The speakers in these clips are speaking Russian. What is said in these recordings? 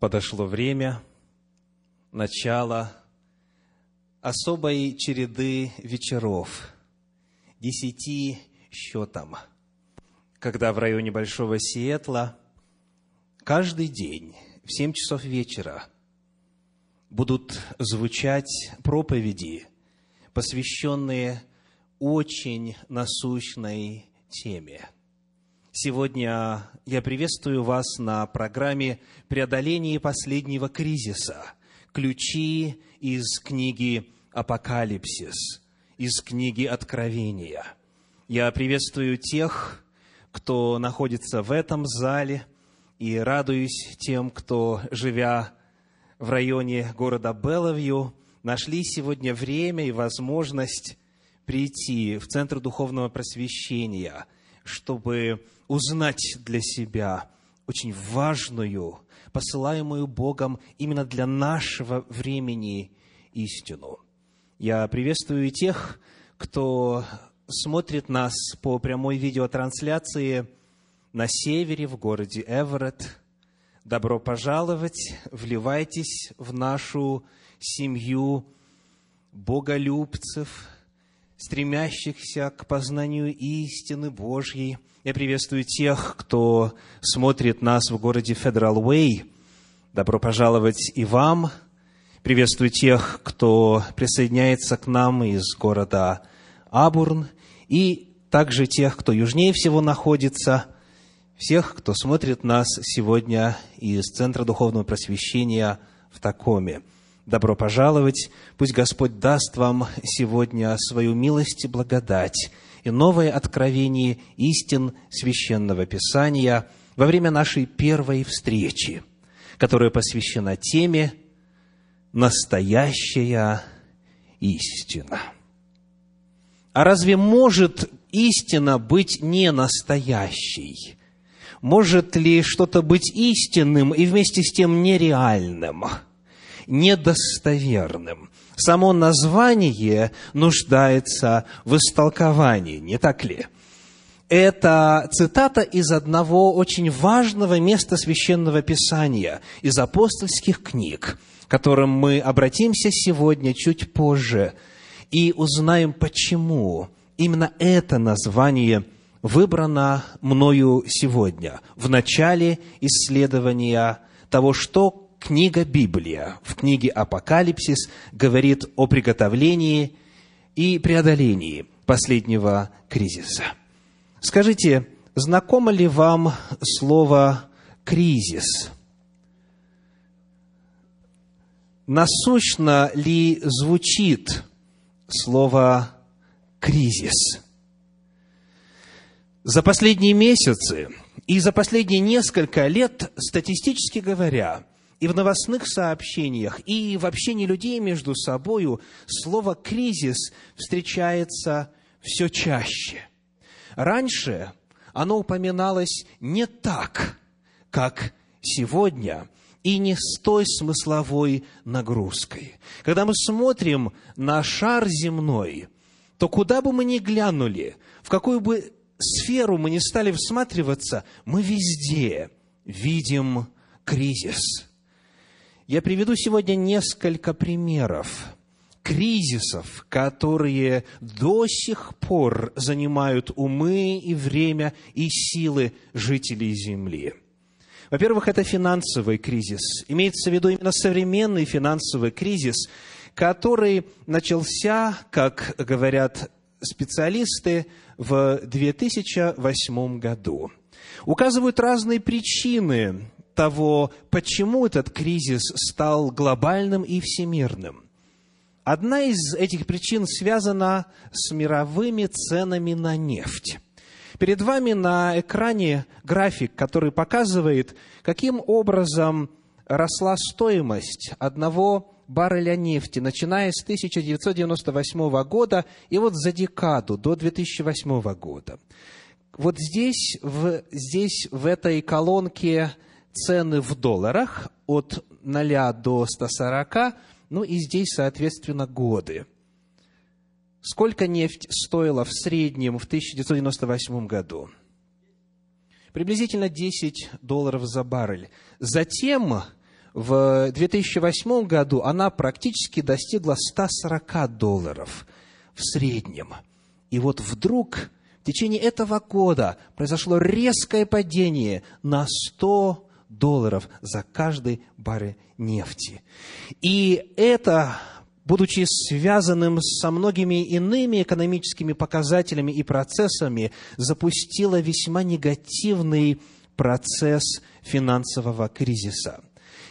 подошло время начала особой череды вечеров, десяти счетом, когда в районе Большого Сиэтла каждый день в семь часов вечера будут звучать проповеди, посвященные очень насущной теме – Сегодня я приветствую вас на программе «Преодоление последнего кризиса. Ключи из книги «Апокалипсис», из книги «Откровения». Я приветствую тех, кто находится в этом зале, и радуюсь тем, кто, живя в районе города Беловью, нашли сегодня время и возможность прийти в Центр Духовного Просвещения, чтобы узнать для себя очень важную, посылаемую Богом именно для нашего времени истину. Я приветствую тех, кто смотрит нас по прямой видеотрансляции на севере, в городе Эверетт. Добро пожаловать, вливайтесь в нашу семью боголюбцев, стремящихся к познанию истины Божьей – я приветствую тех, кто смотрит нас в городе Федерал Уэй. Добро пожаловать и вам. Приветствую тех, кто присоединяется к нам из города Абурн. И также тех, кто южнее всего находится. Всех, кто смотрит нас сегодня из Центра Духовного Просвещения в Такоме. Добро пожаловать. Пусть Господь даст вам сегодня свою милость и благодать и новое откровение истин Священного Писания во время нашей первой встречи, которая посвящена теме «Настоящая истина». А разве может истина быть не настоящей? Может ли что-то быть истинным и вместе с тем нереальным, недостоверным? само название нуждается в истолковании, не так ли? Это цитата из одного очень важного места Священного Писания, из апостольских книг, к которым мы обратимся сегодня чуть позже и узнаем, почему именно это название выбрано мною сегодня, в начале исследования того, что книга Библия в книге Апокалипсис говорит о приготовлении и преодолении последнего кризиса. Скажите, знакомо ли вам слово «кризис»? Насущно ли звучит слово «кризис»? За последние месяцы и за последние несколько лет, статистически говоря, и в новостных сообщениях, и в общении людей между собою слово «кризис» встречается все чаще. Раньше оно упоминалось не так, как сегодня, и не с той смысловой нагрузкой. Когда мы смотрим на шар земной, то куда бы мы ни глянули, в какую бы сферу мы ни стали всматриваться, мы везде видим кризис – я приведу сегодня несколько примеров кризисов, которые до сих пор занимают умы и время и силы жителей Земли. Во-первых, это финансовый кризис. Имеется в виду именно современный финансовый кризис, который начался, как говорят специалисты, в 2008 году. Указывают разные причины того, почему этот кризис стал глобальным и всемирным. Одна из этих причин связана с мировыми ценами на нефть. Перед вами на экране график, который показывает, каким образом росла стоимость одного барреля нефти, начиная с 1998 года и вот за декаду до 2008 года. Вот здесь, в, здесь, в этой колонке цены в долларах от 0 до 140, ну и здесь, соответственно, годы. Сколько нефть стоила в среднем в 1998 году? Приблизительно 10 долларов за баррель. Затем в 2008 году она практически достигла 140 долларов в среднем. И вот вдруг в течение этого года произошло резкое падение на 100 долларов за каждый баррель нефти. И это, будучи связанным со многими иными экономическими показателями и процессами, запустило весьма негативный процесс финансового кризиса.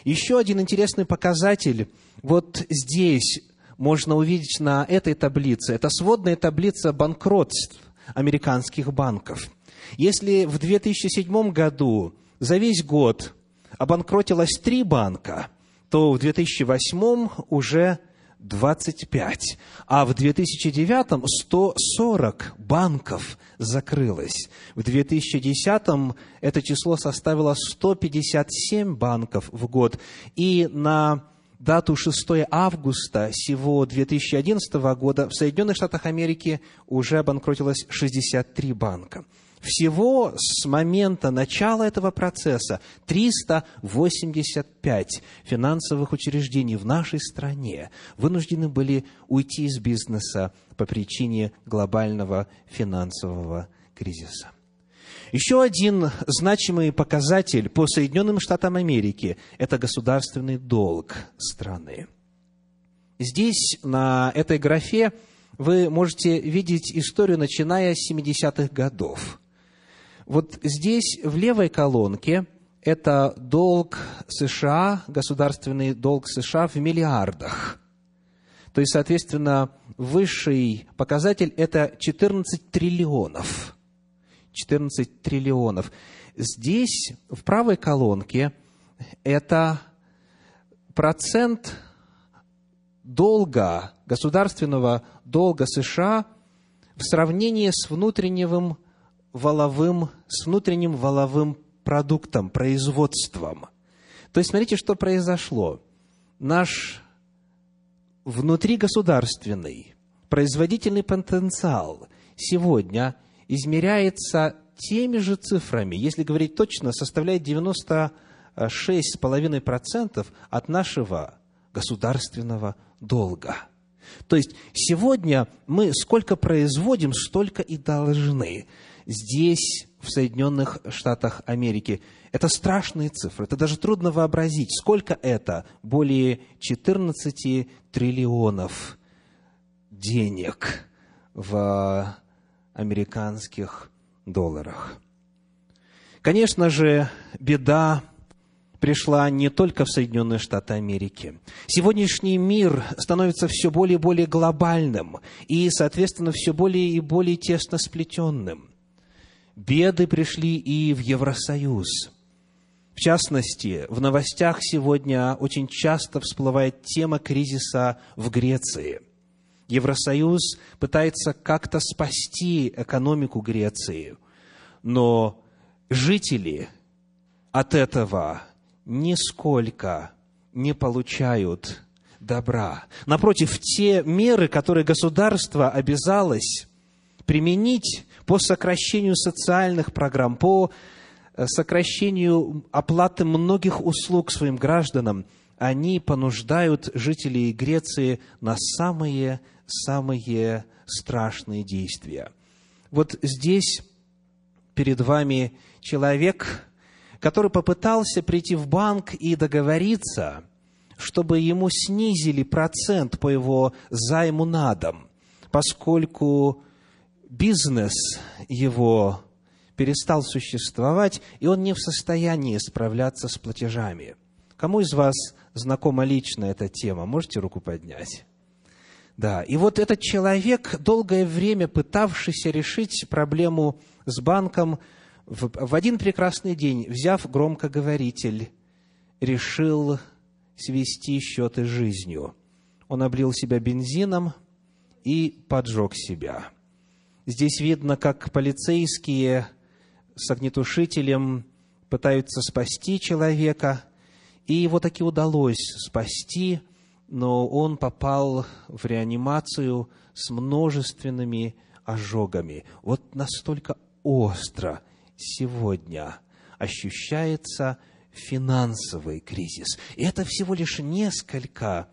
Еще один интересный показатель вот здесь можно увидеть на этой таблице. Это сводная таблица банкротств американских банков. Если в 2007 году за весь год обанкротилось три банка, то в 2008 уже 25, а в 2009 140 банков закрылось. В 2010 это число составило 157 банков в год. И на дату 6 августа сего 2011 года в Соединенных Штатах Америки уже обанкротилось 63 банка. Всего с момента начала этого процесса 385 финансовых учреждений в нашей стране вынуждены были уйти из бизнеса по причине глобального финансового кризиса. Еще один значимый показатель по Соединенным Штатам Америки – это государственный долг страны. Здесь, на этой графе, вы можете видеть историю, начиная с 70-х годов. Вот здесь, в левой колонке, это долг США, государственный долг США в миллиардах. То есть, соответственно, высший показатель – это 14 триллионов. 14 триллионов. Здесь, в правой колонке, это процент долга, государственного долга США в сравнении с внутренним валовым, с внутренним валовым продуктом, производством. То есть, смотрите, что произошло. Наш внутригосударственный производительный потенциал сегодня измеряется теми же цифрами, если говорить точно, составляет 96,5% от нашего государственного долга. То есть сегодня мы сколько производим, столько и должны здесь, в Соединенных Штатах Америки. Это страшные цифры, это даже трудно вообразить. Сколько это? Более 14 триллионов денег в американских долларах. Конечно же, беда пришла не только в Соединенные Штаты Америки. Сегодняшний мир становится все более и более глобальным и, соответственно, все более и более тесно сплетенным беды пришли и в Евросоюз. В частности, в новостях сегодня очень часто всплывает тема кризиса в Греции. Евросоюз пытается как-то спасти экономику Греции, но жители от этого нисколько не получают добра. Напротив, те меры, которые государство обязалось применить по сокращению социальных программ, по э, сокращению оплаты многих услуг своим гражданам, они понуждают жителей Греции на самые-самые страшные действия. Вот здесь перед вами человек, который попытался прийти в банк и договориться, чтобы ему снизили процент по его займу на дом, поскольку бизнес его перестал существовать, и он не в состоянии справляться с платежами. Кому из вас знакома лично эта тема? Можете руку поднять? Да, и вот этот человек, долгое время пытавшийся решить проблему с банком, в, один прекрасный день, взяв громкоговоритель, решил свести счеты с жизнью. Он облил себя бензином и поджег себя – Здесь видно, как полицейские с огнетушителем пытаются спасти человека, и его таки удалось спасти, но он попал в реанимацию с множественными ожогами. Вот настолько остро сегодня ощущается финансовый кризис. И это всего лишь несколько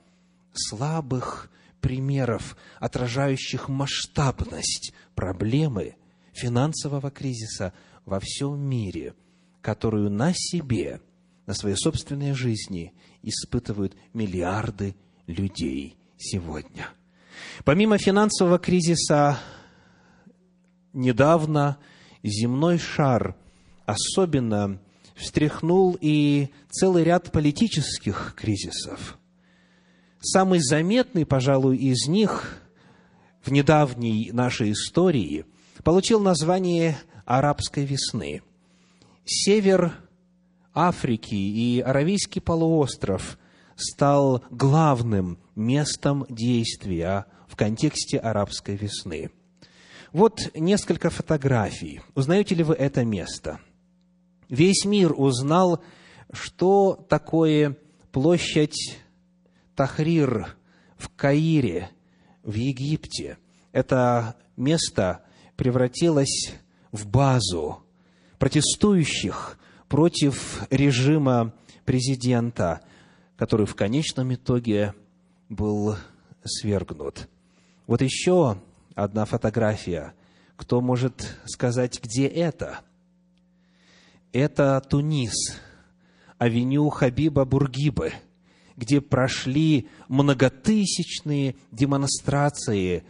слабых примеров, отражающих масштабность проблемы финансового кризиса во всем мире, которую на себе, на своей собственной жизни испытывают миллиарды людей сегодня. Помимо финансового кризиса, недавно земной шар особенно встряхнул и целый ряд политических кризисов. Самый заметный, пожалуй, из них в недавней нашей истории получил название «Арабской весны». Север Африки и Аравийский полуостров стал главным местом действия в контексте арабской весны. Вот несколько фотографий. Узнаете ли вы это место? Весь мир узнал, что такое площадь Тахрир в Каире, в Египте. Это место превратилось в базу протестующих против режима президента, который в конечном итоге был свергнут. Вот еще одна фотография. Кто может сказать, где это? Это Тунис, авеню Хабиба Бургибы, где прошли многотысячные демонстрации,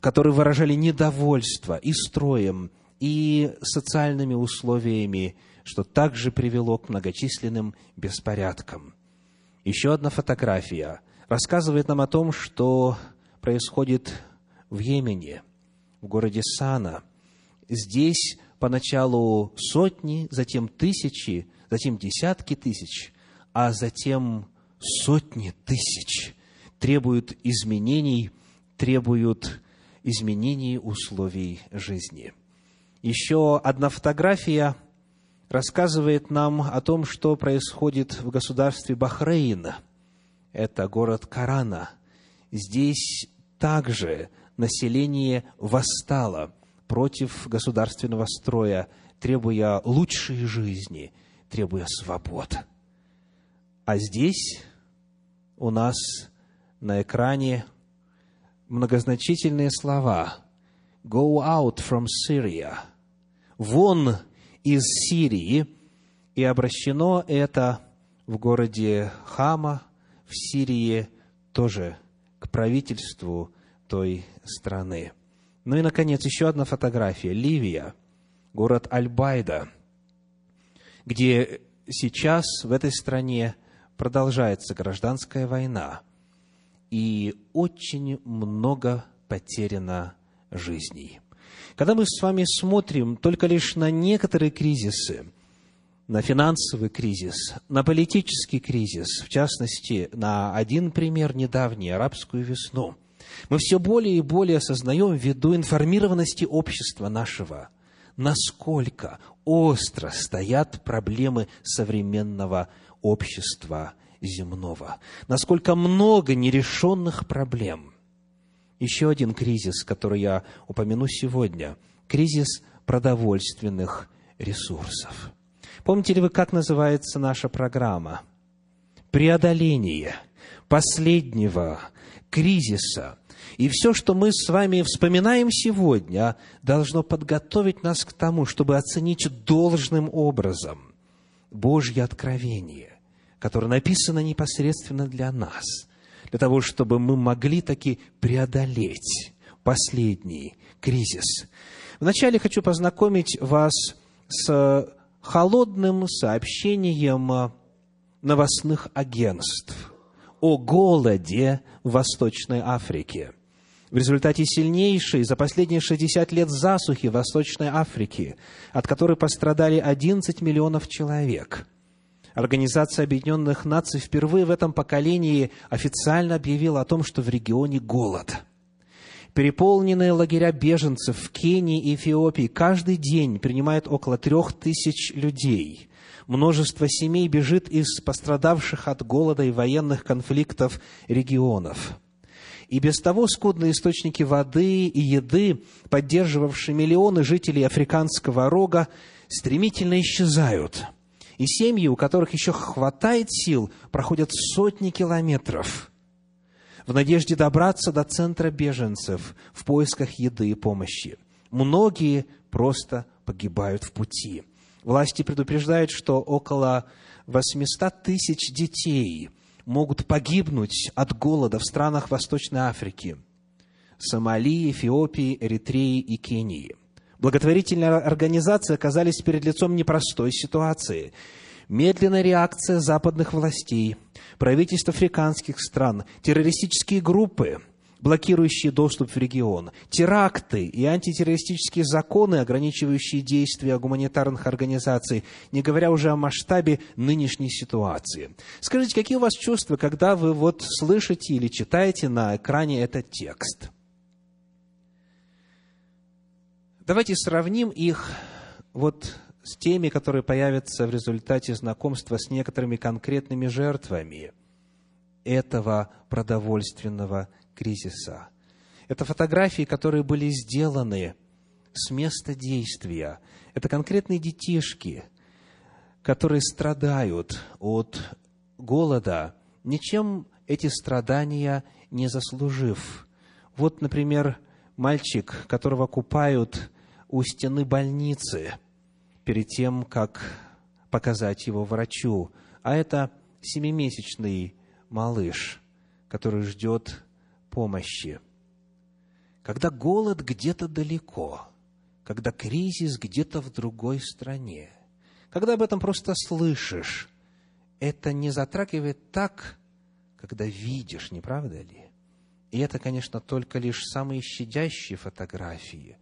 которые выражали недовольство и строем, и социальными условиями, что также привело к многочисленным беспорядкам. Еще одна фотография рассказывает нам о том, что происходит в Йемене, в городе Сана. Здесь поначалу сотни, затем тысячи, затем десятки тысяч, а затем сотни тысяч требуют изменений, требуют изменений условий жизни. Еще одна фотография рассказывает нам о том, что происходит в государстве Бахрейн. Это город Карана. Здесь также население восстало против государственного строя, требуя лучшей жизни, требуя свобод. А здесь у нас на экране многозначительные слова «Go out from Syria» – «Вон из Сирии», и обращено это в городе Хама, в Сирии, тоже к правительству той страны. Ну и, наконец, еще одна фотография. Ливия, город Альбайда, где сейчас в этой стране продолжается гражданская война, и очень много потеряно жизней. Когда мы с вами смотрим только лишь на некоторые кризисы, на финансовый кризис, на политический кризис, в частности, на один пример недавний, арабскую весну, мы все более и более осознаем ввиду информированности общества нашего, насколько остро стоят проблемы современного общества земного, насколько много нерешенных проблем. Еще один кризис, который я упомяну сегодня, кризис продовольственных ресурсов. Помните ли вы, как называется наша программа? Преодоление последнего кризиса. И все, что мы с вами вспоминаем сегодня, должно подготовить нас к тому, чтобы оценить должным образом Божье откровение, которое написано непосредственно для нас, для того, чтобы мы могли таки преодолеть последний кризис. Вначале хочу познакомить вас с холодным сообщением новостных агентств о голоде в Восточной Африке. В результате сильнейшей за последние 60 лет засухи в Восточной Африке, от которой пострадали 11 миллионов человек, Организация Объединенных Наций впервые в этом поколении официально объявила о том, что в регионе голод – Переполненные лагеря беженцев в Кении и Эфиопии каждый день принимают около трех тысяч людей. Множество семей бежит из пострадавших от голода и военных конфликтов регионов. И без того скудные источники воды и еды, поддерживавшие миллионы жителей Африканского рога, стремительно исчезают. И семьи, у которых еще хватает сил, проходят сотни километров в надежде добраться до центра беженцев в поисках еды и помощи. Многие просто погибают в пути. Власти предупреждают, что около 800 тысяч детей могут погибнуть от голода в странах Восточной Африки, Сомали, Эфиопии, Эритреи и Кении. Благотворительные организации оказались перед лицом непростой ситуации. Медленная реакция западных властей, правительств африканских стран, террористические группы – блокирующие доступ в регион, теракты и антитеррористические законы, ограничивающие действия гуманитарных организаций, не говоря уже о масштабе нынешней ситуации. Скажите, какие у вас чувства, когда вы вот слышите или читаете на экране этот текст? Давайте сравним их вот с теми, которые появятся в результате знакомства с некоторыми конкретными жертвами этого продовольственного кризиса. Это фотографии, которые были сделаны с места действия. Это конкретные детишки, которые страдают от голода, ничем эти страдания не заслужив. Вот, например, мальчик, которого купают у стены больницы перед тем, как показать его врачу. А это семимесячный малыш, который ждет помощи. Когда голод где-то далеко, когда кризис где-то в другой стране, когда об этом просто слышишь, это не затрагивает так, когда видишь, не правда ли? И это, конечно, только лишь самые щадящие фотографии.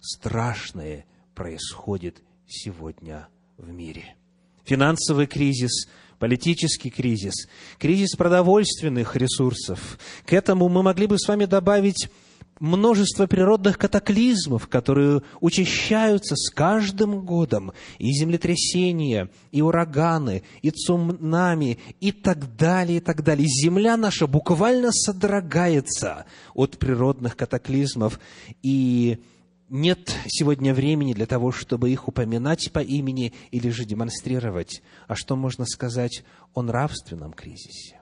Страшное происходит сегодня в мире. Финансовый кризис политический кризис, кризис продовольственных ресурсов. К этому мы могли бы с вами добавить множество природных катаклизмов, которые учащаются с каждым годом, и землетрясения, и ураганы, и цунами, и так далее, и так далее. Земля наша буквально содрогается от природных катаклизмов, и нет сегодня времени для того, чтобы их упоминать по имени или же демонстрировать. А что можно сказать о нравственном кризисе?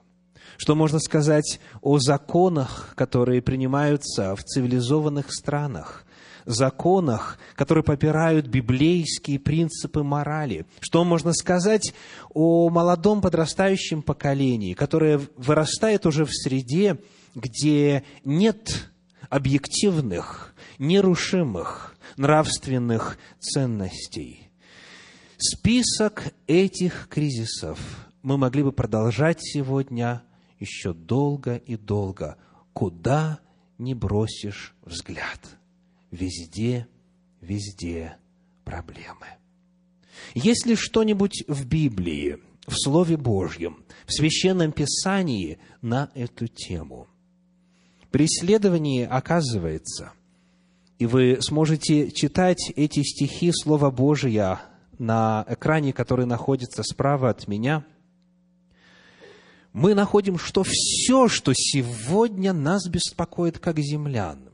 Что можно сказать о законах, которые принимаются в цивилизованных странах? законах, которые попирают библейские принципы морали. Что можно сказать о молодом подрастающем поколении, которое вырастает уже в среде, где нет объективных, нерушимых нравственных ценностей. Список этих кризисов мы могли бы продолжать сегодня еще долго и долго. Куда не бросишь взгляд. Везде, везде проблемы. Есть ли что-нибудь в Библии, в Слове Божьем, в Священном Писании на эту тему – при исследовании оказывается, и вы сможете читать эти стихи Слова Божия на экране, который находится справа от меня, мы находим, что все, что сегодня нас беспокоит как землян,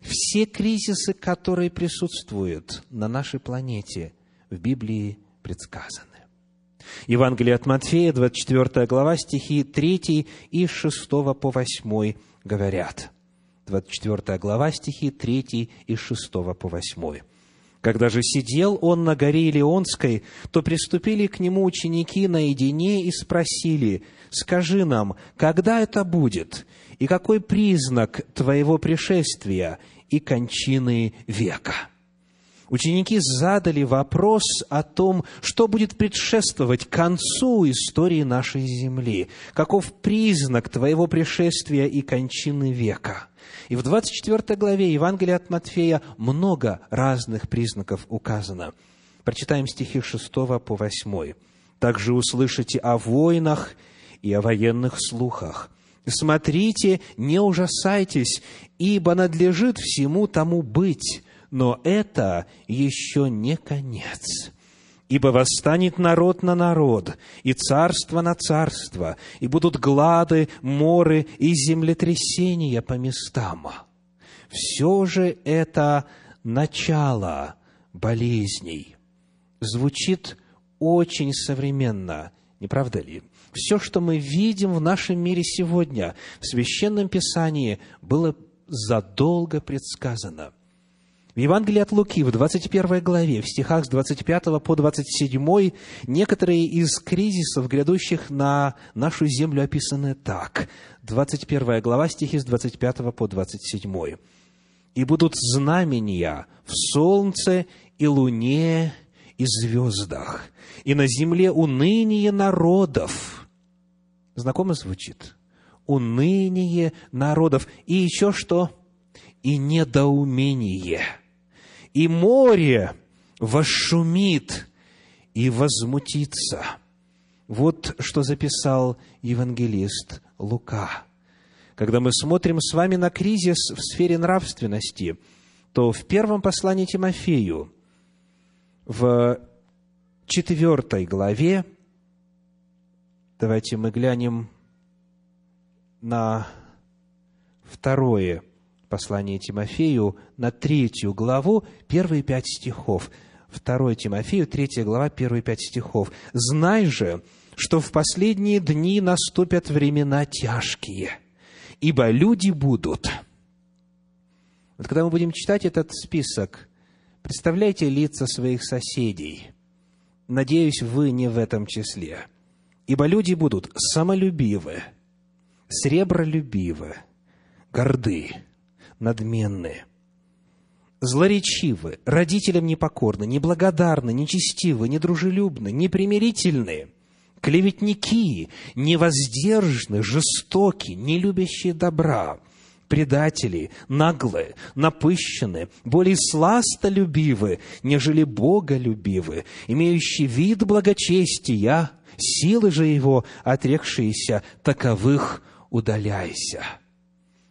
все кризисы, которые присутствуют на нашей планете, в Библии предсказаны. Евангелие от Матфея, 24 глава, стихи 3 и 6 по 8 говорят. 24 глава, стихи 3 и 6 по 8. Когда же сидел он на горе Илионской, то приступили к нему ученики наедине и спросили, «Скажи нам, когда это будет, и какой признак твоего пришествия и кончины века?» Ученики задали вопрос о том, что будет предшествовать концу истории нашей земли, каков признак твоего пришествия и кончины века. И в 24 главе Евангелия от Матфея много разных признаков указано. Прочитаем стихи 6 по 8. «Также услышите о войнах и о военных слухах. Смотрите, не ужасайтесь, ибо надлежит всему тому быть, но это еще не конец. Ибо восстанет народ на народ, и царство на царство, и будут глады, моры и землетрясения по местам. Все же это начало болезней. Звучит очень современно, не правда ли? Все, что мы видим в нашем мире сегодня, в Священном Писании, было задолго предсказано. В Евангелии от Луки, в 21 главе, в стихах с 25 по 27, некоторые из кризисов, грядущих на нашу землю, описаны так. 21 глава, стихи с 25 по 27. «И будут знамения в солнце и луне и звездах, и на земле уныние народов». Знакомо звучит? Уныние народов. И еще что? И недоумение. И море вошумит и возмутится. Вот что записал евангелист Лука. Когда мы смотрим с вами на кризис в сфере нравственности, то в первом послании Тимофею, в четвертой главе, давайте мы глянем на второе послание Тимофею, на третью главу, первые пять стихов. Второе Тимофею, третья глава, первые пять стихов. «Знай же, что в последние дни наступят времена тяжкие, ибо люди будут». Вот когда мы будем читать этот список, представляйте лица своих соседей. Надеюсь, вы не в этом числе. Ибо люди будут самолюбивы, сребролюбивы, горды, надменны, злоречивы, родителям непокорны, неблагодарны, нечестивы, недружелюбны, непримирительны, клеветники, невоздержаны, жестоки, не любящие добра, предатели, наглые, напыщенные, более сластолюбивы, нежели боголюбивы, имеющие вид благочестия, силы же его, отрекшиеся, таковых удаляйся.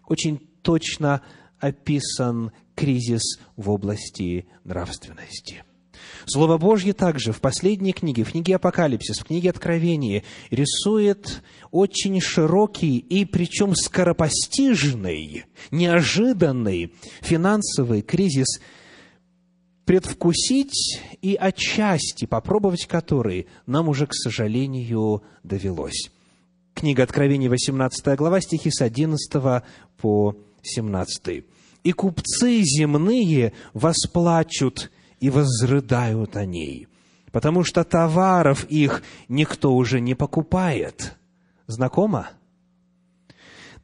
Очень точно описан кризис в области нравственности. Слово Божье также в последней книге, в книге Апокалипсис, в книге Откровения, рисует очень широкий и причем скоропостижный, неожиданный финансовый кризис, предвкусить и отчасти попробовать который нам уже, к сожалению, довелось. Книга Откровения, 18 глава, стихи с 11 по 17. «И купцы земные восплачут и возрыдают о ней, потому что товаров их никто уже не покупает». Знакомо?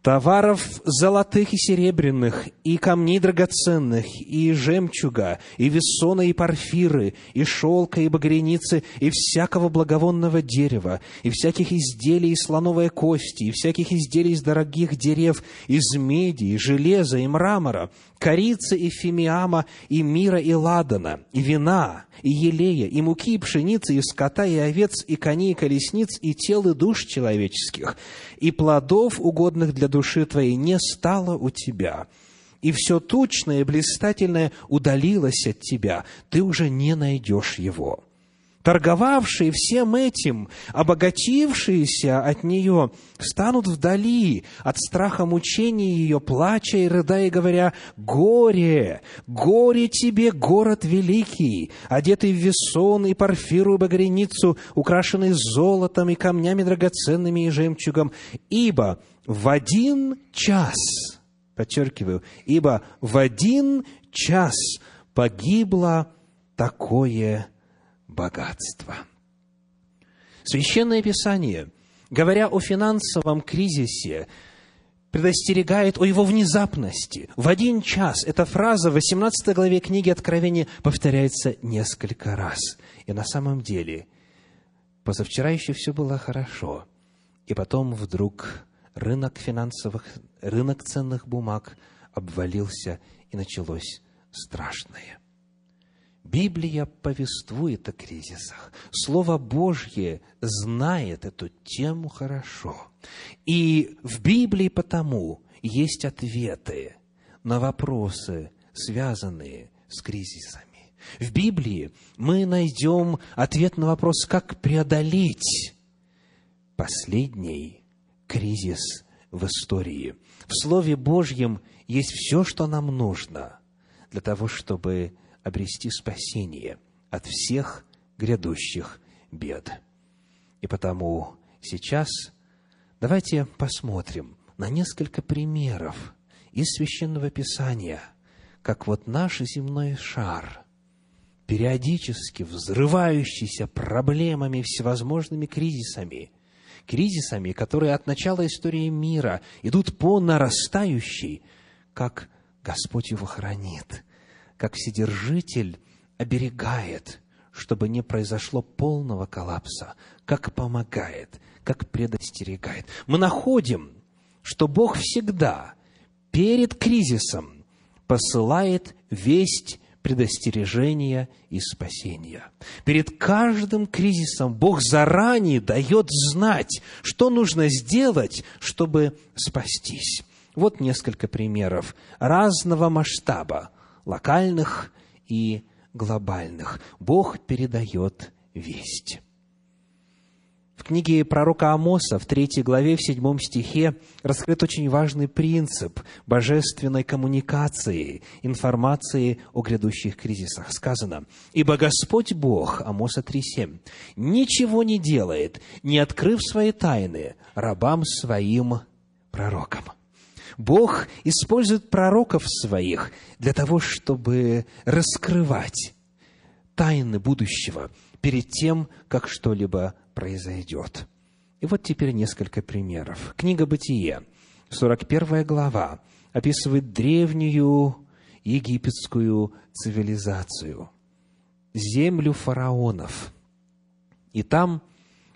Товаров золотых и серебряных, и камней драгоценных, и жемчуга, и весона, и парфиры, и шелка, и багряницы, и всякого благовонного дерева, и всяких изделий из слоновой кости, и всяких изделий из дорогих дерев, из меди, и железа, и мрамора, корицы и фимиама, и мира, и ладана, и вина, и елея, и муки, и пшеницы, и скота, и овец, и коней, и колесниц, и тел, и душ человеческих, и плодов, угодных для души твоей, не стало у тебя, и все тучное и блистательное удалилось от тебя, ты уже не найдешь его» торговавшие всем этим, обогатившиеся от нее, станут вдали от страха мучений ее, плача и рыдая, говоря, «Горе! Горе тебе, город великий, одетый в весон и парфиру и багряницу, украшенный золотом и камнями драгоценными и жемчугом, ибо в один час, подчеркиваю, ибо в один час погибло такое богатства. Священное Писание, говоря о финансовом кризисе, предостерегает о его внезапности. В один час эта фраза в 18 главе книги Откровения повторяется несколько раз. И на самом деле, позавчера еще все было хорошо, и потом вдруг рынок финансовых, рынок ценных бумаг обвалился, и началось страшное. Библия повествует о кризисах. Слово Божье знает эту тему хорошо. И в Библии потому есть ответы на вопросы, связанные с кризисами. В Библии мы найдем ответ на вопрос, как преодолеть последний кризис в истории. В Слове Божьем есть все, что нам нужно для того, чтобы обрести спасение от всех грядущих бед. И потому сейчас давайте посмотрим на несколько примеров из Священного Писания, как вот наш земной шар, периодически взрывающийся проблемами, всевозможными кризисами, кризисами, которые от начала истории мира идут по нарастающей, как Господь его хранит, как Вседержитель оберегает, чтобы не произошло полного коллапса, как помогает, как предостерегает. Мы находим, что Бог всегда перед кризисом посылает весть предостережения и спасения. Перед каждым кризисом Бог заранее дает знать, что нужно сделать, чтобы спастись. Вот несколько примеров разного масштаба, локальных и глобальных. Бог передает весть. В книге пророка Амоса, в третьей главе, в седьмом стихе, раскрыт очень важный принцип божественной коммуникации, информации о грядущих кризисах. Сказано, «Ибо Господь Бог, Амоса 3.7, ничего не делает, не открыв свои тайны рабам своим пророкам». Бог использует пророков своих для того, чтобы раскрывать тайны будущего перед тем, как что-либо произойдет. И вот теперь несколько примеров. Книга «Бытие», 41 глава, описывает древнюю египетскую цивилизацию, землю фараонов. И там,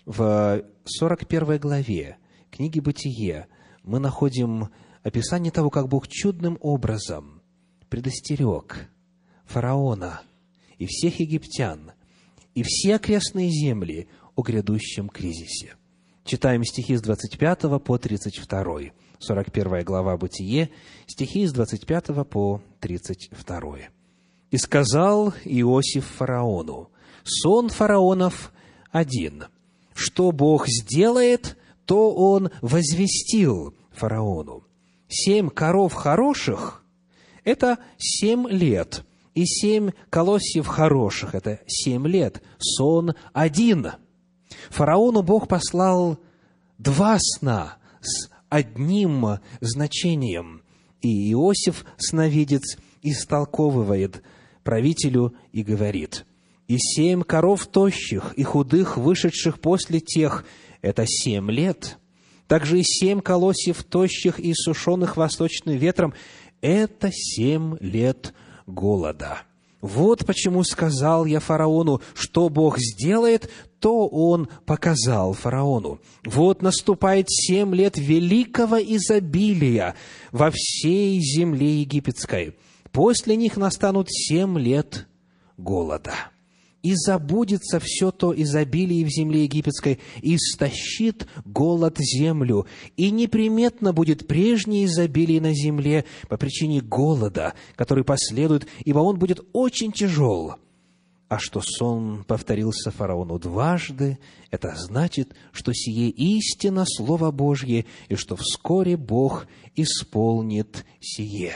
в 41 главе книги «Бытие», мы находим описание того, как Бог чудным образом предостерег фараона и всех египтян, и все окрестные земли о грядущем кризисе. Читаем стихи с 25 по 32. 41 глава Бытие, стихи с 25 по 32. «И сказал Иосиф фараону, сон фараонов один, что Бог сделает, то он возвестил фараону. Семь коров хороших – это семь лет, и семь колосьев хороших – это семь лет, сон один – Фараону Бог послал два сна с одним значением. И Иосиф, сновидец, истолковывает правителю и говорит, «И семь коров тощих и худых, вышедших после тех, это семь лет. Также и семь колосьев тощих и сушеных восточным ветром, это семь лет голода». Вот почему сказал я фараону, что Бог сделает, то он показал фараону. Вот наступает семь лет великого изобилия во всей земле египетской. После них настанут семь лет голода и забудется все то изобилие в земле египетской, и истощит голод землю, и неприметно будет прежнее изобилие на земле по причине голода, который последует, ибо он будет очень тяжел. А что сон повторился фараону дважды, это значит, что сие истина Слово Божье, и что вскоре Бог исполнит сие.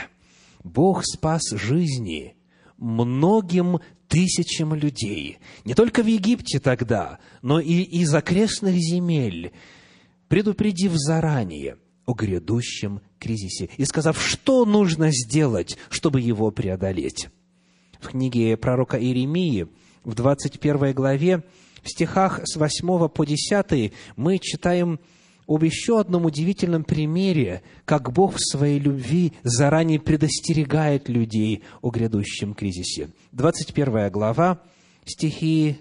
Бог спас жизни многим тысячам людей, не только в Египте тогда, но и из окрестных земель, предупредив заранее о грядущем кризисе и сказав, что нужно сделать, чтобы его преодолеть. В книге пророка Иеремии, в 21 главе, в стихах с 8 по 10 мы читаем об еще одном удивительном примере, как Бог в своей любви заранее предостерегает людей о грядущем кризисе. 21 глава, стихи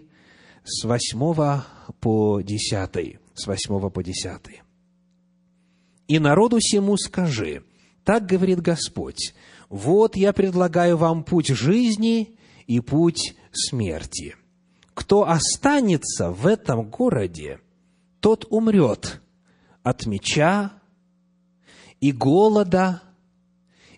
с 8 по 10. С 8 по 10. «И народу всему скажи, так говорит Господь, вот я предлагаю вам путь жизни и путь смерти. Кто останется в этом городе, тот умрет, от меча и голода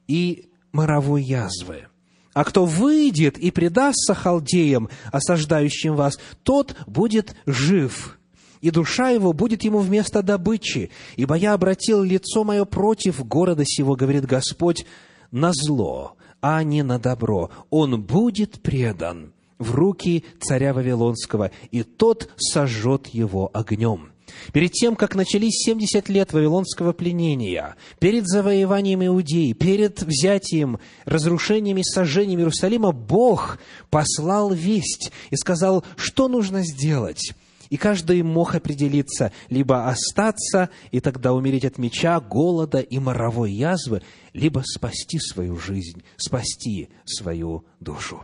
и моровой язвы. А кто выйдет и предастся халдеям, осаждающим вас, тот будет жив, и душа его будет ему вместо добычи, ибо я обратил лицо мое против города сего, говорит Господь, на зло, а не на добро. Он будет предан, в руки царя Вавилонского, и тот сожжет его огнем». Перед тем, как начались 70 лет вавилонского пленения, перед завоеванием Иудеи, перед взятием, разрушением и сожжением Иерусалима, Бог послал весть и сказал, что нужно сделать. И каждый мог определиться, либо остаться и тогда умереть от меча, голода и моровой язвы, либо спасти свою жизнь, спасти свою душу.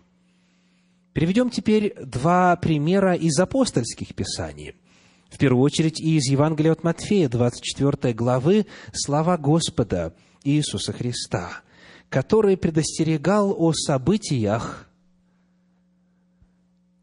Приведем теперь два примера из апостольских писаний. В первую очередь и из Евангелия от Матфея, 24 главы, слова Господа Иисуса Христа, который предостерегал о событиях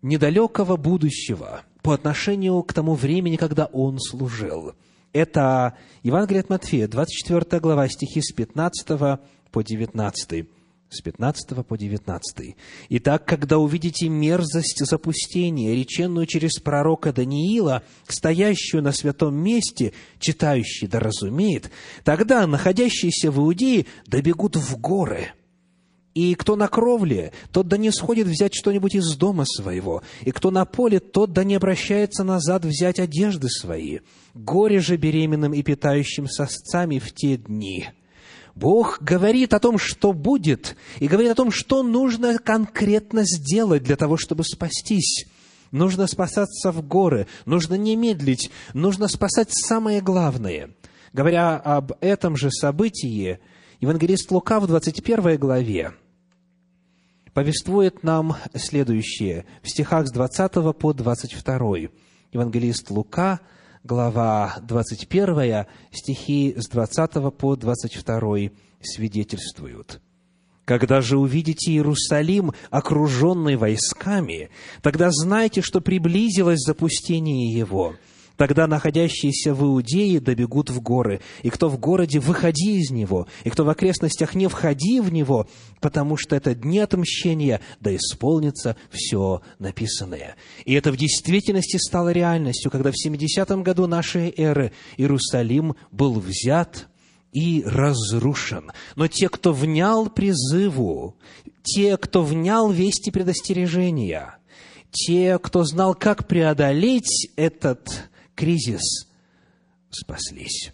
недалекого будущего по отношению к тому времени, когда Он служил. Это Евангелие от Матфея, 24 глава, стихи с 15 по 19 с 15 по 19. «Итак, когда увидите мерзость запустения, реченную через пророка Даниила, стоящую на святом месте, читающий да разумеет, тогда находящиеся в Иудее добегут в горы». И кто на кровле, тот да не сходит взять что-нибудь из дома своего, и кто на поле, тот да не обращается назад взять одежды свои. Горе же беременным и питающим сосцами в те дни – Бог говорит о том, что будет, и говорит о том, что нужно конкретно сделать для того, чтобы спастись. Нужно спасаться в горы, нужно не медлить, нужно спасать самое главное. Говоря об этом же событии, евангелист Лука в 21 главе повествует нам следующее в стихах с 20 по 22. Евангелист Лука – глава 21, стихи с 20 по 22 свидетельствуют. «Когда же увидите Иерусалим, окруженный войсками, тогда знайте, что приблизилось запустение его» Тогда находящиеся в Иудее добегут в горы, и кто в городе, выходи из него, и кто в окрестностях, не входи в него, потому что это дни отмщения, да исполнится все написанное. И это в действительности стало реальностью, когда в 70-м году нашей эры Иерусалим был взят и разрушен. Но те, кто внял призыву, те, кто внял вести предостережения, те, кто знал, как преодолеть этот кризис спаслись.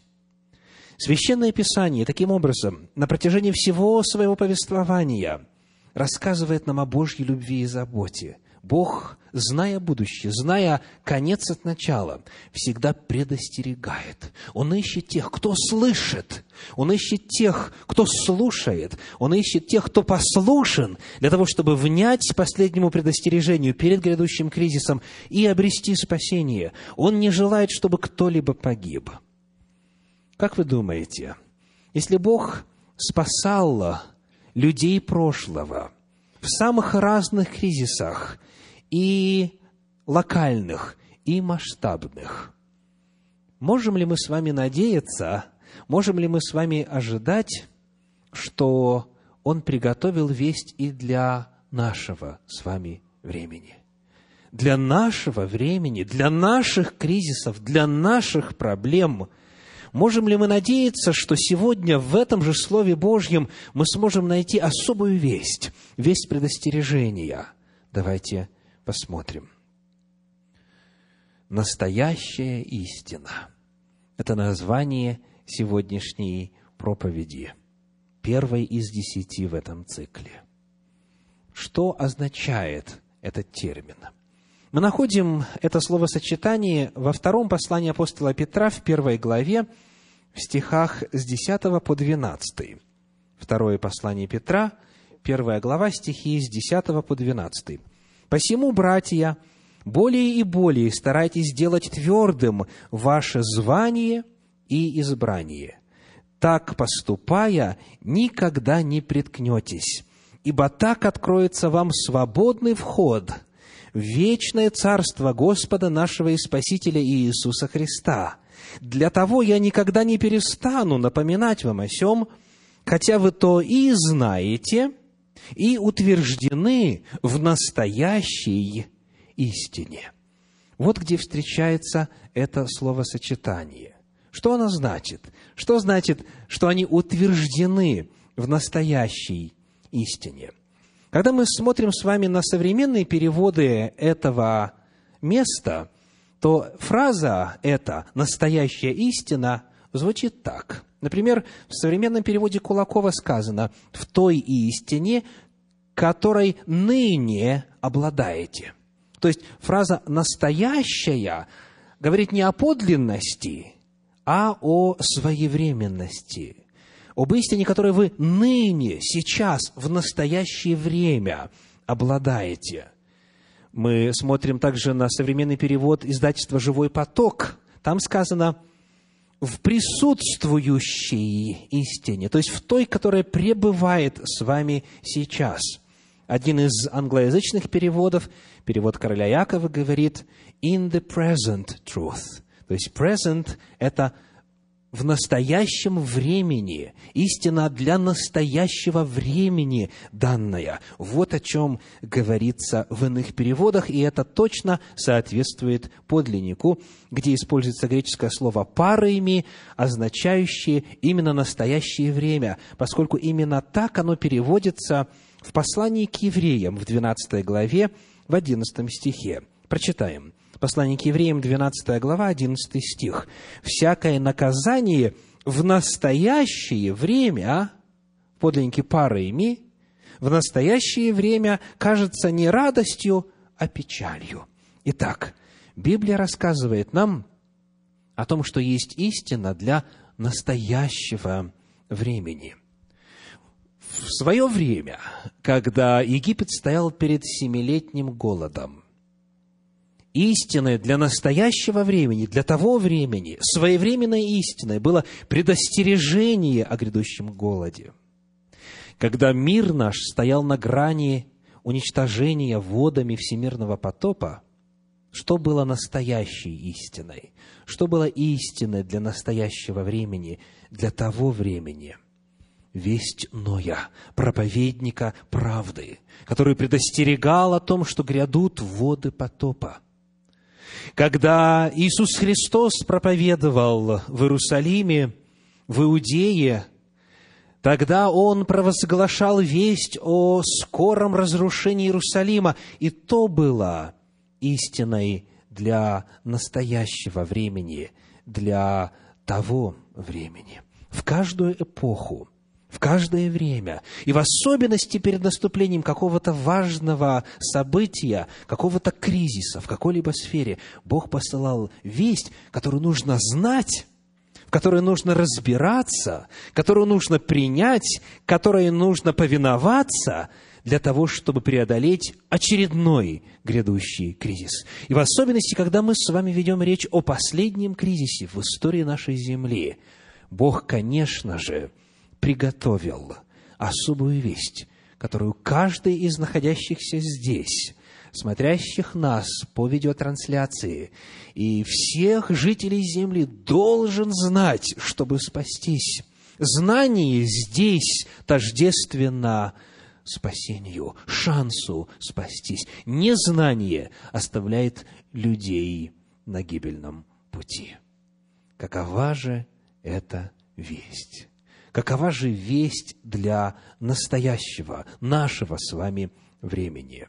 Священное Писание таким образом на протяжении всего своего повествования рассказывает нам о Божьей любви и заботе. Бог, зная будущее, зная конец от начала, всегда предостерегает. Он ищет тех, кто слышит. Он ищет тех, кто слушает. Он ищет тех, кто послушен, для того, чтобы внять последнему предостережению перед грядущим кризисом и обрести спасение. Он не желает, чтобы кто-либо погиб. Как вы думаете, если Бог спасал людей прошлого в самых разных кризисах, и локальных, и масштабных. Можем ли мы с вами надеяться, можем ли мы с вами ожидать, что Он приготовил весть и для нашего с вами времени? Для нашего времени, для наших кризисов, для наших проблем – Можем ли мы надеяться, что сегодня в этом же Слове Божьем мы сможем найти особую весть, весть предостережения? Давайте посмотрим. Настоящая истина. Это название сегодняшней проповеди, первой из десяти в этом цикле. Что означает этот термин? Мы находим это словосочетание во втором послании апостола Петра в первой главе, в стихах с 10 по 12. Второе послание Петра, первая глава, стихи с 10 по 12. Посему, братья, более и более старайтесь сделать твердым ваше звание и избрание. Так поступая, никогда не приткнетесь, ибо так откроется вам свободный вход в вечное царство Господа нашего и Спасителя Иисуса Христа. Для того я никогда не перестану напоминать вам о сем, хотя вы то и знаете – и утверждены в настоящей истине. Вот где встречается это словосочетание. Что оно значит? Что значит, что они утверждены в настоящей истине? Когда мы смотрим с вами на современные переводы этого места, то фраза эта «настоящая истина» звучит так. Например, в современном переводе Кулакова сказано «в той истине, которой ныне обладаете». То есть фраза «настоящая» говорит не о подлинности, а о своевременности, об истине, которой вы ныне, сейчас, в настоящее время обладаете. Мы смотрим также на современный перевод издательства «Живой поток». Там сказано «в присутствующей истине», то есть в той, которая пребывает с вами сейчас. Один из англоязычных переводов, перевод короля Якова, говорит «in the present truth». То есть present – это в настоящем времени, истина для настоящего времени данная. Вот о чем говорится в иных переводах, и это точно соответствует подлиннику, где используется греческое слово «парами», означающее именно настоящее время, поскольку именно так оно переводится в послании к евреям в 12 главе, в 11 стихе. Прочитаем. Послание к евреям, 12 глава, 11 стих. «Всякое наказание в настоящее время, подлинники пары ими, в настоящее время кажется не радостью, а печалью». Итак, Библия рассказывает нам о том, что есть истина для настоящего времени. В свое время, когда Египет стоял перед семилетним голодом, истиной для настоящего времени, для того времени, своевременной истиной было предостережение о грядущем голоде. Когда мир наш стоял на грани уничтожения водами всемирного потопа, что было настоящей истиной? Что было истиной для настоящего времени, для того времени? Весть Ноя, проповедника правды, который предостерегал о том, что грядут воды потопа – когда Иисус Христос проповедовал в Иерусалиме, в Иудее, тогда Он провозглашал весть о скором разрушении Иерусалима, и то было истиной для настоящего времени, для того времени. В каждую эпоху в каждое время, и в особенности перед наступлением какого-то важного события, какого-то кризиса в какой-либо сфере, Бог посылал весть, которую нужно знать, в которой нужно разбираться, которую нужно принять, которой нужно повиноваться для того, чтобы преодолеть очередной грядущий кризис. И в особенности, когда мы с вами ведем речь о последнем кризисе в истории нашей Земли, Бог, конечно же, приготовил особую весть, которую каждый из находящихся здесь, смотрящих нас по видеотрансляции, и всех жителей Земли должен знать, чтобы спастись. Знание здесь тождественно спасению, шансу спастись. Незнание оставляет людей на гибельном пути. Какова же эта весть? Какова же весть для настоящего, нашего с вами времени?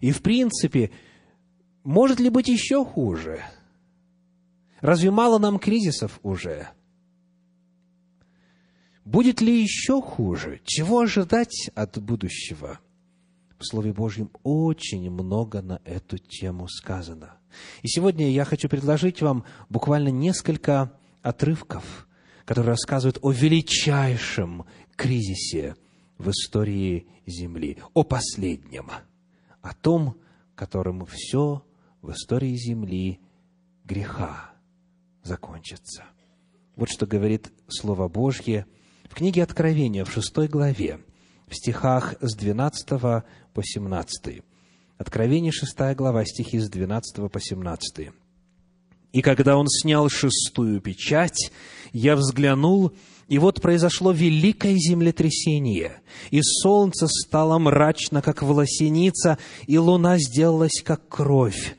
И, в принципе, может ли быть еще хуже? Разве мало нам кризисов уже? Будет ли еще хуже? Чего ожидать от будущего? В Слове Божьем очень много на эту тему сказано. И сегодня я хочу предложить вам буквально несколько отрывков который рассказывает о величайшем кризисе в истории Земли, о последнем, о том, которым все в истории Земли греха закончится. Вот что говорит Слово Божье в книге Откровения, в шестой главе, в стихах с 12 по 17. Откровение, шестая глава, стихи с 12 по 17. И когда он снял шестую печать, я взглянул, и вот произошло великое землетрясение, и солнце стало мрачно, как волосеница, и луна сделалась, как кровь,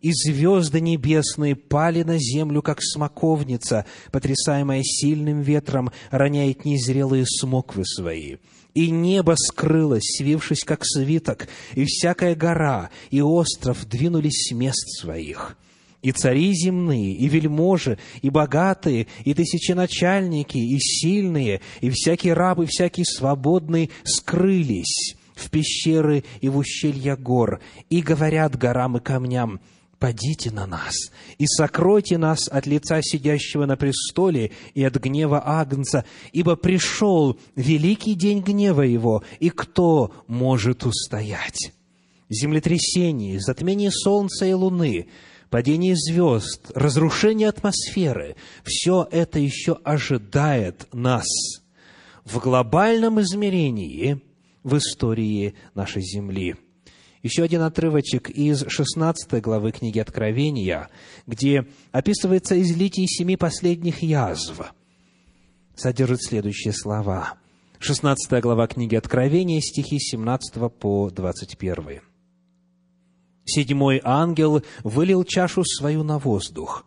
и звезды небесные пали на землю, как смоковница, потрясаемая сильным ветром, роняет незрелые смоквы свои. И небо скрылось, свившись, как свиток, и всякая гора и остров двинулись с мест своих. И цари земные, и вельможи, и богатые, и тысяченачальники, и сильные, и всякий раб, и всякий свободный скрылись в пещеры и в ущелья гор, и говорят горам и камням – «Падите на нас и сокройте нас от лица сидящего на престоле и от гнева Агнца, ибо пришел великий день гнева его, и кто может устоять?» Землетрясение, затмение солнца и луны, падение звезд, разрушение атмосферы – все это еще ожидает нас в глобальном измерении в истории нашей Земли – еще один отрывочек из 16 главы книги Откровения, где описывается излитие семи последних язв. Содержит следующие слова. 16 глава книги Откровения, стихи 17 по 21. «Седьмой ангел вылил чашу свою на воздух,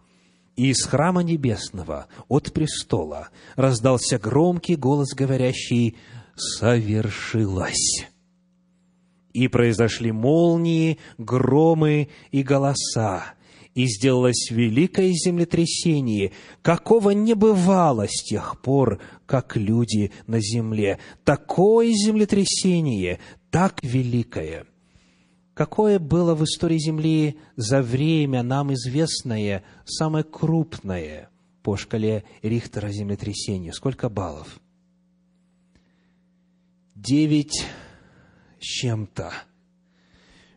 и из храма небесного, от престола, раздался громкий голос, говорящий «Совершилось!» И произошли молнии, громы и голоса, и сделалось великое землетрясение, какого не бывало с тех пор, как люди на земле. Такое землетрясение, так великое. Какое было в истории Земли за время нам известное, самое крупное по шкале Рихтера землетрясение? Сколько баллов? Девять с чем-то.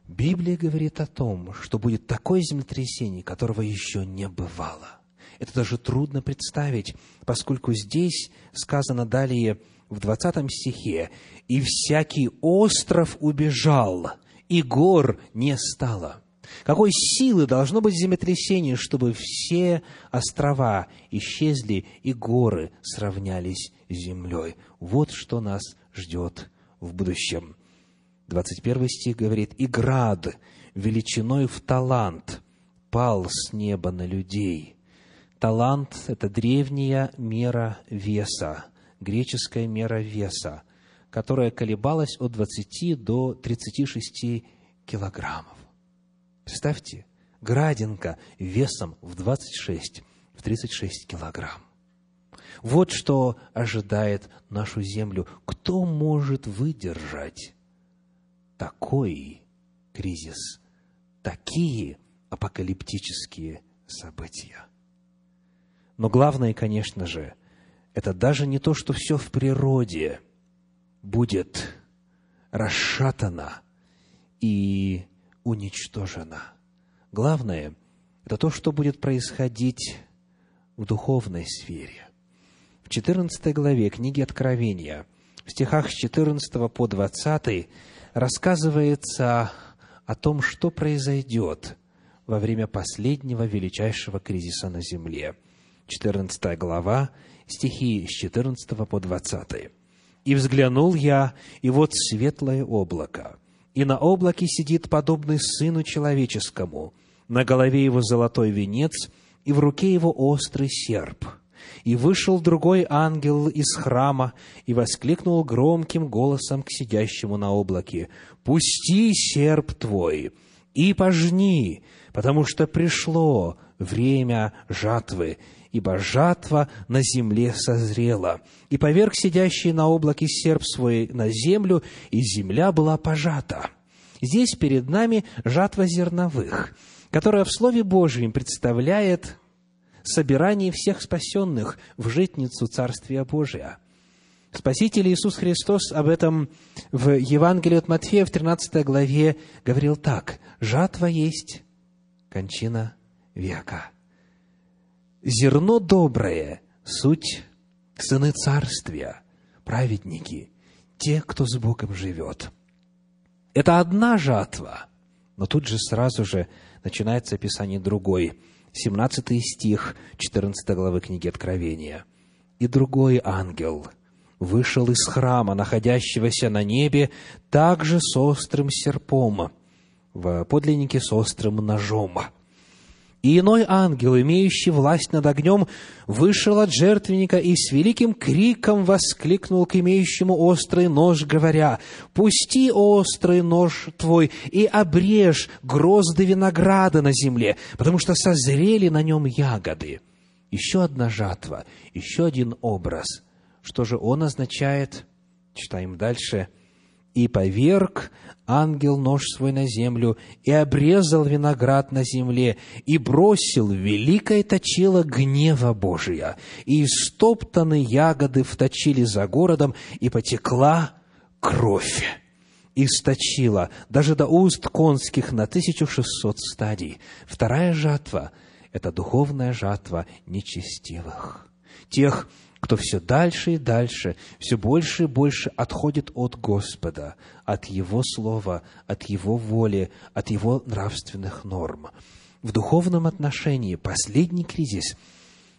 Библия говорит о том, что будет такое землетрясение, которого еще не бывало. Это даже трудно представить, поскольку здесь сказано далее в 20 стихе, «И всякий остров убежал, и гор не стало». Какой силы должно быть землетрясение, чтобы все острова исчезли и горы сравнялись с землей? Вот что нас ждет в будущем. 21 стих говорит, «И град величиной в талант пал с неба на людей». Талант – это древняя мера веса, греческая мера веса, которая колебалась от 20 до 36 килограммов. Представьте, градинка весом в 26, в 36 килограмм. Вот что ожидает нашу землю. Кто может выдержать такой кризис, такие апокалиптические события. Но главное, конечно же, это даже не то, что все в природе будет расшатано и уничтожено. Главное – это то, что будет происходить в духовной сфере. В 14 главе книги Откровения, в стихах с 14 по 20 рассказывается о том, что произойдет во время последнего величайшего кризиса на земле. 14 глава, стихи с 14 по 20. «И взглянул я, и вот светлое облако, и на облаке сидит подобный Сыну Человеческому, на голове его золотой венец, и в руке его острый серп» И вышел другой ангел из храма и воскликнул громким голосом к сидящему на облаке, «Пусти серп твой и пожни, потому что пришло время жатвы, ибо жатва на земле созрела. И поверг сидящий на облаке серп свой на землю, и земля была пожата». Здесь перед нами жатва зерновых, которая в Слове Божьем представляет собирание всех спасенных в житницу Царствия Божия. Спаситель Иисус Христос об этом в Евангелии от Матфея в 13 главе говорил так. «Жатва есть кончина века. Зерно доброе – суть сыны царствия, праведники, те, кто с Богом живет». Это одна жатва, но тут же сразу же начинается описание другой – 17 стих 14 главы книги Откровения. «И другой ангел вышел из храма, находящегося на небе, также с острым серпом, в подлиннике с острым ножом, И иной ангел, имеющий власть над огнем, вышел от жертвенника и с великим криком воскликнул к имеющему острый нож, говоря, «Пусти острый нож твой и обрежь грозды винограда на земле, потому что созрели на нем ягоды». Еще одна жатва, еще один образ. Что же он означает? Читаем дальше – и поверг ангел нож свой на землю, и обрезал виноград на земле, и бросил великое точило гнева Божия, и истоптаны ягоды вточили за городом, и потекла кровь. Источила даже до уст конских на 1600 стадий. Вторая жатва – это духовная жатва нечестивых. Тех, кто все дальше и дальше, все больше и больше отходит от Господа, от Его Слова, от Его воли, от Его нравственных норм. В духовном отношении последний кризис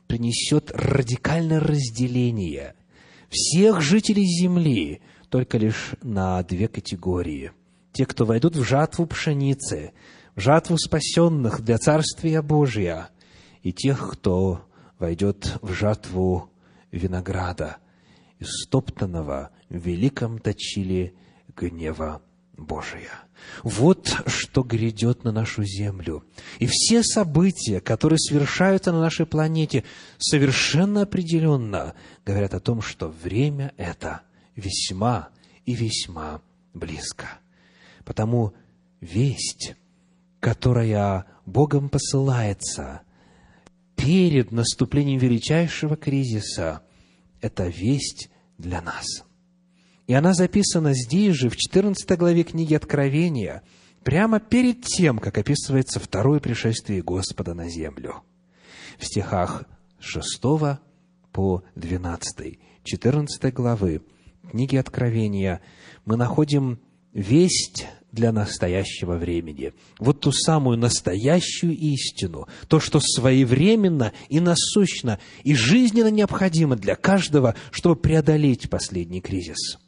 принесет радикальное разделение всех жителей Земли только лишь на две категории. Те, кто войдут в жатву пшеницы, в жатву спасенных для Царствия Божия, и тех, кто войдет в жатву винограда, истоптанного в великом точиле гнева Божия. Вот что грядет на нашу землю. И все события, которые совершаются на нашей планете, совершенно определенно говорят о том, что время это весьма и весьма близко. Потому весть, которая Богом посылается – перед наступлением величайшего кризиса – это весть для нас. И она записана здесь же, в 14 главе книги Откровения, прямо перед тем, как описывается второе пришествие Господа на землю. В стихах 6 по 12, 14 главы книги Откровения мы находим весть для настоящего времени. Вот ту самую настоящую истину, то, что своевременно и насущно и жизненно необходимо для каждого, чтобы преодолеть последний кризис.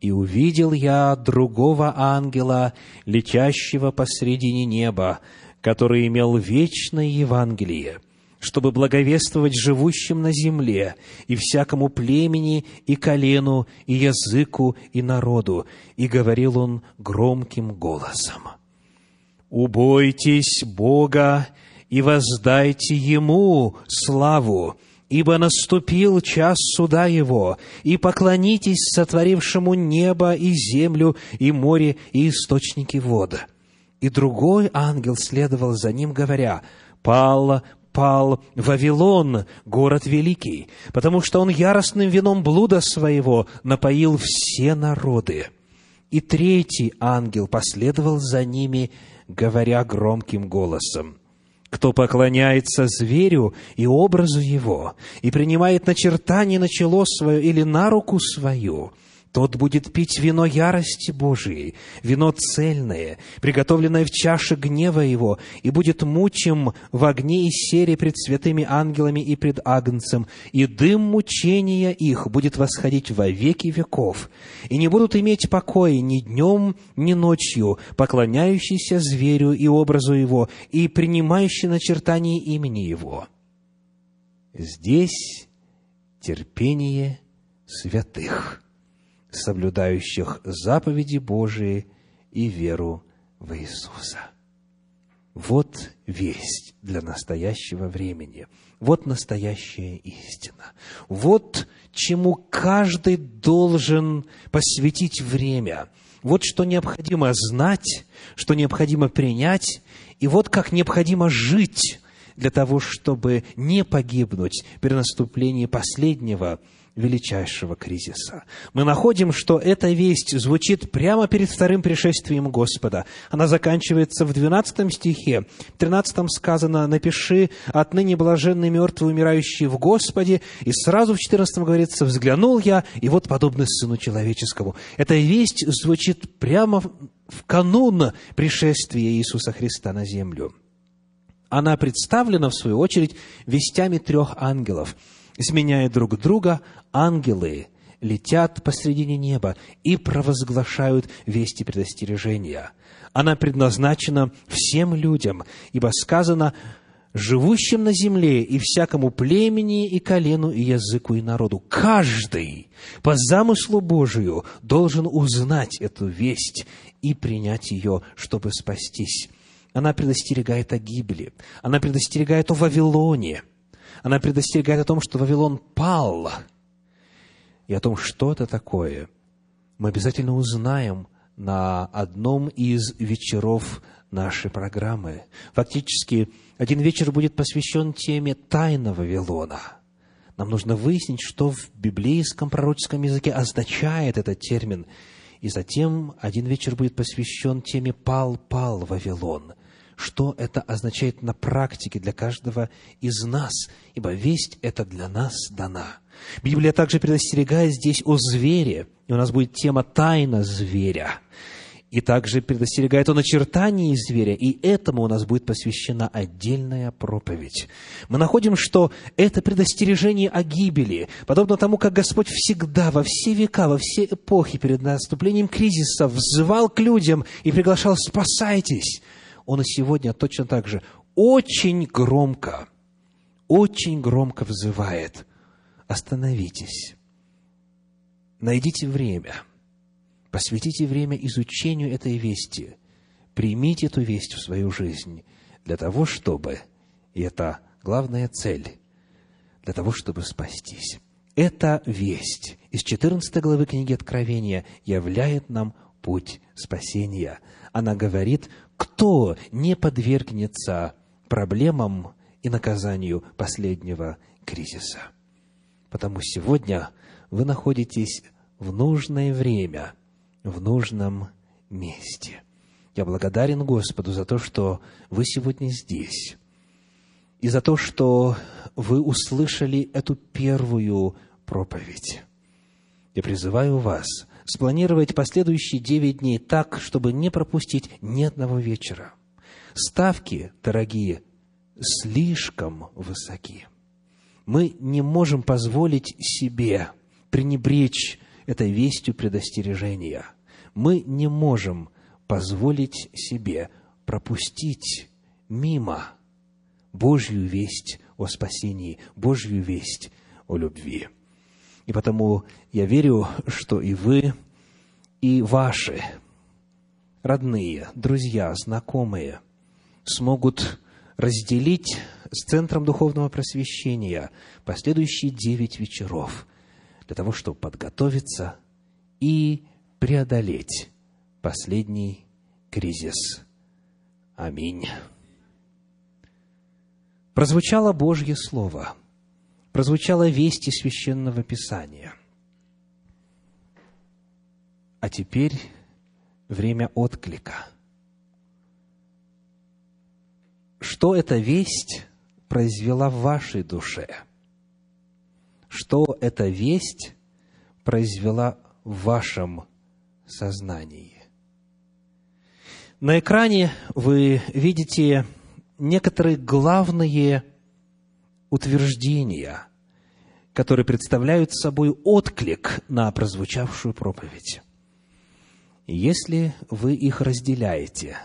«И увидел я другого ангела, летящего посредине неба, который имел вечное Евангелие – чтобы благовествовать живущим на земле и всякому племени, и колену, и языку, и народу. И говорил он громким голосом. «Убойтесь Бога и воздайте Ему славу, ибо наступил час суда Его, и поклонитесь сотворившему небо и землю, и море, и источники вода». И другой ангел следовал за ним, говоря, «Пал, пал Вавилон, город великий, потому что он яростным вином блуда своего напоил все народы. И третий ангел последовал за ними, говоря громким голосом, кто поклоняется зверю и образу его, и принимает начертание на чело свое или на руку свою, тот будет пить вино ярости Божией, вино цельное, приготовленное в чаше гнева его, и будет мучим в огне и сере пред святыми ангелами и пред Агнцем, и дым мучения их будет восходить во веки веков, и не будут иметь покоя ни днем, ни ночью, поклоняющиеся зверю и образу его, и принимающие начертание имени его. Здесь терпение святых соблюдающих заповеди Божии и веру в Иисуса. Вот весть для настоящего времени. Вот настоящая истина. Вот чему каждый должен посвятить время. Вот что необходимо знать, что необходимо принять, и вот как необходимо жить для того, чтобы не погибнуть при наступлении последнего величайшего кризиса. Мы находим, что эта весть звучит прямо перед вторым пришествием Господа. Она заканчивается в 12 стихе. В 13 сказано «Напиши отныне блаженный мертвый, умирающий в Господе». И сразу в 14 говорится «Взглянул я, и вот подобный Сыну Человеческому». Эта весть звучит прямо в канун пришествия Иисуса Христа на землю. Она представлена, в свою очередь, вестями трех ангелов – сменяя друг друга, ангелы летят посредине неба и провозглашают вести предостережения. Она предназначена всем людям, ибо сказано живущим на земле и всякому племени и колену и языку и народу. Каждый по замыслу Божию должен узнать эту весть и принять ее, чтобы спастись. Она предостерегает о гибели. Она предостерегает о Вавилоне. Она предостерегает о том, что Вавилон пал. И о том, что это такое, мы обязательно узнаем на одном из вечеров нашей программы. Фактически, один вечер будет посвящен теме тайны Вавилона. Нам нужно выяснить, что в библейском пророческом языке означает этот термин. И затем один вечер будет посвящен теме «пал-пал Вавилон». Что это означает на практике для каждого из нас, ибо весть это для нас дана. Библия также предостерегает здесь о звере, и у нас будет тема «тайна зверя» и также предостерегает о начертании зверя, и этому у нас будет посвящена отдельная проповедь. Мы находим, что это предостережение о гибели, подобно тому, как Господь всегда, во все века, во все эпохи, перед наступлением кризиса, взывал к людям и приглашал «спасайтесь». Он и сегодня точно так же очень громко, очень громко взывает «Остановитесь, найдите время» Посвятите время изучению этой вести. Примите эту весть в свою жизнь для того, чтобы, и это главная цель, для того, чтобы спастись. Эта весть из 14 главы книги Откровения являет нам путь спасения. Она говорит, кто не подвергнется проблемам и наказанию последнего кризиса. Потому сегодня вы находитесь в нужное время – в нужном месте. Я благодарен Господу за то, что вы сегодня здесь, и за то, что вы услышали эту первую проповедь. Я призываю вас спланировать последующие девять дней так, чтобы не пропустить ни одного вечера. Ставки, дорогие, слишком высоки. Мы не можем позволить себе пренебречь этой вестью предостережения. Мы не можем позволить себе пропустить мимо Божью весть о спасении, Божью весть о любви. И потому я верю, что и вы, и ваши родные, друзья, знакомые смогут разделить с Центром Духовного Просвещения последующие девять вечеров – для того, чтобы подготовиться и преодолеть последний кризис. Аминь. Прозвучало Божье Слово, прозвучало вести Священного Писания. А теперь время отклика. Что эта весть произвела в вашей душе – что эта весть произвела в вашем сознании. На экране вы видите некоторые главные утверждения, которые представляют собой отклик на прозвучавшую проповедь. Если вы их разделяете,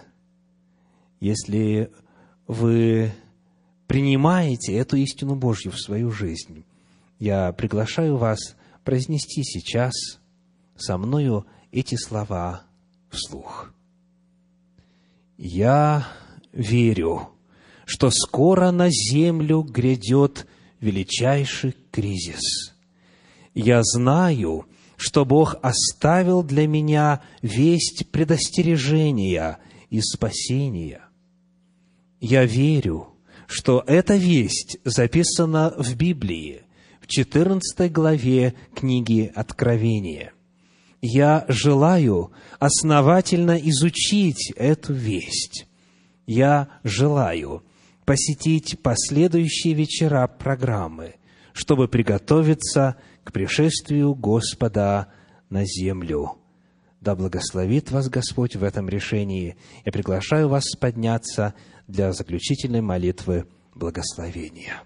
если вы принимаете эту истину Божью в свою жизнь, я приглашаю вас произнести сейчас со мною эти слова вслух. Я верю, что скоро на землю грядет величайший кризис. Я знаю, что Бог оставил для меня весть предостережения и спасения. Я верю, что эта весть записана в Библии – 14 главе книги Откровения. Я желаю основательно изучить эту весть. Я желаю посетить последующие вечера программы, чтобы приготовиться к пришествию Господа на землю. Да благословит вас Господь в этом решении. Я приглашаю вас подняться для заключительной молитвы благословения.